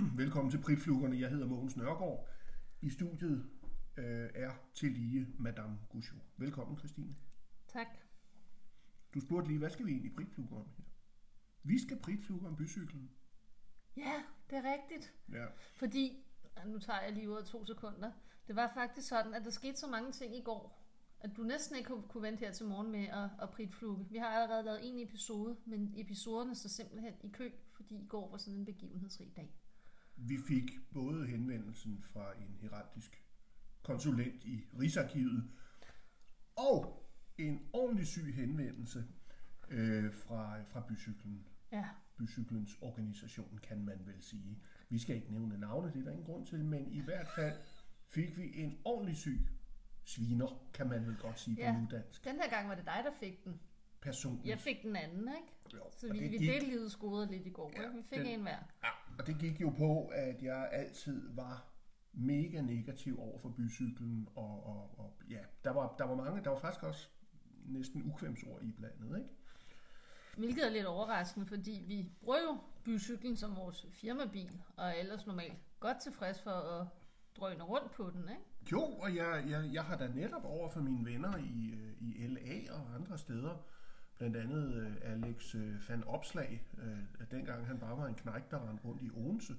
Velkommen til Pritfluggerne. Jeg hedder Mogens Nørgaard. I studiet øh, er til lige Madame Gouchot. Velkommen, Christine. Tak. Du spurgte lige, hvad skal vi egentlig pritflugge om her? Vi skal pritflugge om bycyklen. Ja, det er rigtigt. Ja. Fordi, nu tager jeg lige ud af to sekunder, det var faktisk sådan, at der skete så mange ting i går, at du næsten ikke kunne, kunne vente her til morgen med at, at pritfluge. Vi har allerede lavet en episode, men episoderne står simpelthen i kø, fordi i går var sådan en begivenhedsrig dag. Vi fik både henvendelsen fra en heraldisk konsulent i Rigsarkivet, og en ordentlig syg henvendelse øh, fra, fra bycyklen. Ja, Bycyklens organisation, kan man vel sige. Vi skal ikke nævne navne, det er der ingen grund til, men i hvert fald fik vi en ordentlig syg sviner, kan man vel godt sige på Ja. nudansk. den her gang var det dig, der fik den. Personligt. Jeg fik den anden, ikke? Jo, Så vi, det vi gik- delte livets goder lidt i går. Ja, Ja, vi fik den- en hver. Ja, og det gik jo på, at jeg altid var mega negativ over for bycyklen, og, og, og ja, der var, der var mange, der var faktisk også næsten ukvemsord i blandet, ikke? Hvilket er lidt overraskende, fordi vi bruger jo bycyklen som vores firmabil, og er ellers normalt godt tilfreds for at drøne rundt på den, ikke? Jo, og jeg, jeg, jeg har da netop over for mine venner i, øh, i LA og andre steder, blandt andet øh, Alex øh, van Opslag, øh, dengang han bare var en knægt, der rendte rundt i Odense,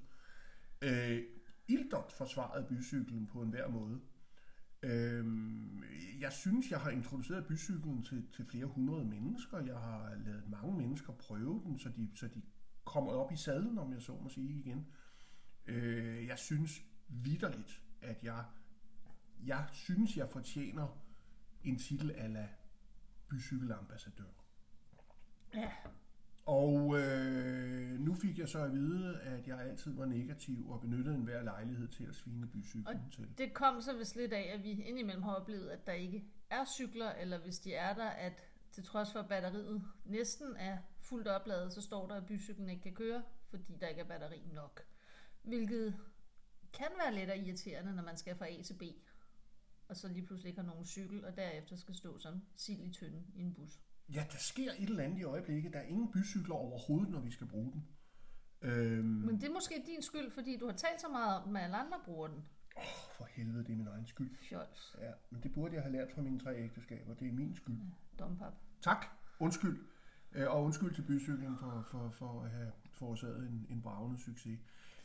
øh, Ildot forsvarede bycyklen på enhver måde. Øh, jeg synes, jeg har introduceret bycyklen til, til flere hundrede mennesker. Jeg har lavet mange mennesker prøve den, så de, så de kommer op i sadlen, om jeg så må sige igen. Øh, jeg synes vidderligt, at jeg, jeg synes, jeg fortjener en titel ala bycykelambassadør. Ja. Og øh, nu fik jeg så at vide, at jeg altid var negativ og benyttede enhver lejlighed til at svine bycyklen Og til. det kom så vist lidt af, at vi indimellem har oplevet, at der ikke er cykler, eller hvis de er der, at til trods for at batteriet næsten er fuldt opladet, så står der, at bycyklen ikke kan køre, fordi der ikke er batteri nok. Hvilket kan være lidt irriterende, når man skal fra A til B, og så lige pludselig ikke har nogen cykel, og derefter skal stå som sild i tønden i en bus. Ja, der sker et eller andet i øjeblikket. Der er ingen bycykler overhovedet, når vi skal bruge den. Øhm, Men det er måske din skyld, fordi du har talt så meget om, at alle andre bruger den. åh, for helvede, det er min egen skyld. Fjols. Ja, men det burde jeg have lært fra mine tre ægteskaber. Det er min skyld. Dompap. Tak. Undskyld. Øh, Og undskyld til bycyklen for, for, for at have forårsaget en, en bravende succes.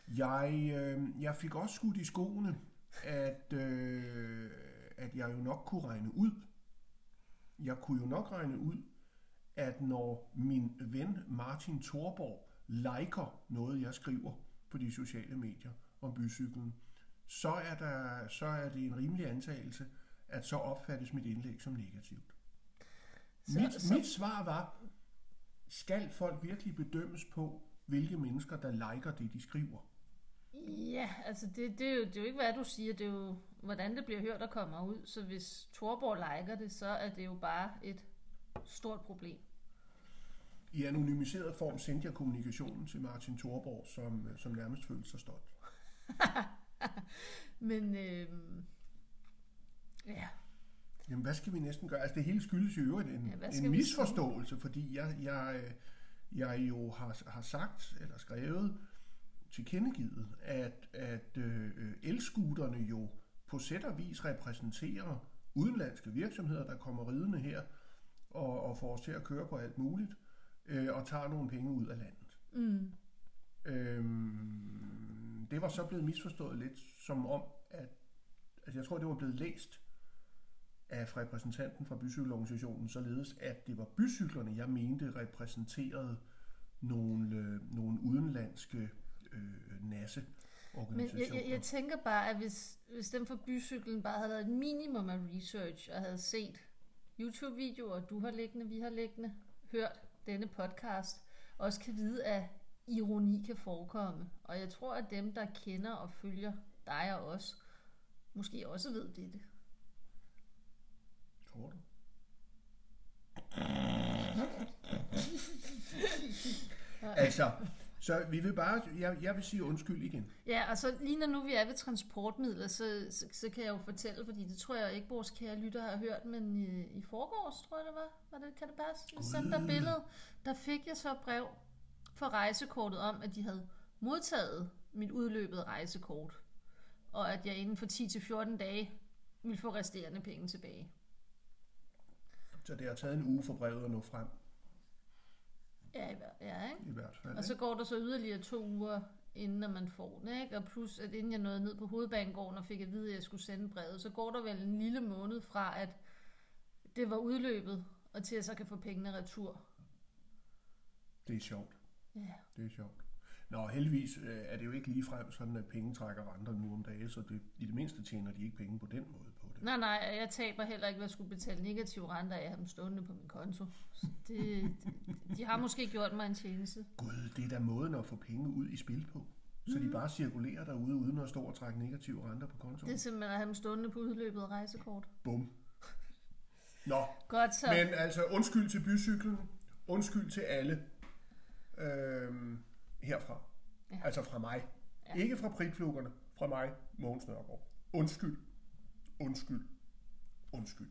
Jeg, øh, jeg fik også skudt i skoene, at, øh, at jeg jo nok kunne regne ud, jeg kunne jo nok regne ud, at når min ven Martin Thorborg liker noget, jeg skriver på de sociale medier om bycyklen, så er, der, så er det en rimelig antagelse, at så opfattes mit indlæg som negativt. Så- mit, så- mit svar var, skal folk virkelig bedømmes på, hvilke mennesker, der liker det, de skriver? Ja, altså det, det, er jo, det er jo ikke, hvad du siger, det er jo, hvordan det bliver hørt og kommer ud. Så hvis Torborg liker det, så er det jo bare et stort problem. I anonymiseret form sendte jeg kommunikationen til Martin Thorborg, som, øh, som nærmest følte sig stolt. Men øh, ja, Jamen, hvad skal vi næsten gøre? Altså, det hele skyldes jo i øvrigt en, Ja, en misforståelse, fordi jeg, jeg, øh, jeg jo har, har sagt, eller skrevet, tilkendegivet, at, at øh, elscooterne jo på sæt og vis repræsenterer udenlandske virksomheder, der kommer ridende her og, og får os til at køre på alt muligt, øh, og tager nogle penge ud af landet. mm, Øhm, det var så blevet misforstået lidt som om, at altså jeg tror, det var blevet læst af repræsentanten fra bycykelorganisationen, således at det var bycyklerne, jeg mente repræsenterede nogle, øh, nogle udenlandske øh, nasse men jeg, jeg, jeg tænker bare, at hvis, hvis dem for bycyklen bare havde lavet et minimum af research og havde set YouTube-videoer, du har liggende, vi har liggende, hørt denne podcast, også kan vide, at ironi kan forekomme. Og jeg tror, at dem, der kender og følger dig og os, måske også ved dette. Tror du? altså, så vi vil bare, jeg, jeg vil sige undskyld igen. Ja, og så lige når nu vi er ved transportmidler, så, så, så kan jeg jo fortælle, fordi det tror jeg ikke, vores kære lytter har hørt, men i, i forgårs, tror jeg det var, var det, kan det passe? Jeg sendte dig billedet. Der fik jeg så brev for rejsekortet om, at de havde modtaget mit udløbet rejsekort. Og at jeg inden for 10-14 dage vil få resterende penge tilbage. Så det har taget en uge for brevet at nå frem, Ja, i hver- ja ikke? i hvert fald. Og så går der så yderligere to uger, inden at man får den, ikke? Og plus, at inden jeg nåede ned på hovedbanegården og fik at vide, at jeg skulle sende brevet, så går der vel en lille måned fra, at det var udløbet, og til at jeg så kan få pengene retur. Det er sjovt. Ja. Det er sjovt. Nå, heldigvis øh, er det jo ikke ligefrem sådan, at penge trækker renter nu om dagen, så det, i det mindste tjener de ikke penge på den måde på det. Nej, nej, jeg taber heller ikke, hvad jeg skulle betale negative renter af dem stående på min konto. Så det, de har måske gjort mig en tjeneste. Gud, det er da måden at få penge ud i spil på. Så de bare cirkulerer derude, uden at stå og trække negative renter på kontoen. Det er simpelthen at have dem stående på udløbet af rejsekort. Bum. Nå, Godt så. men altså undskyld til bycyklen. Undskyld til alle. Øhm, herfra. Ja. Altså fra mig. Ja. Ikke fra pritklukkerne. Fra mig, Mogens Nørgaard. Undskyld. Undskyld. Undskyld.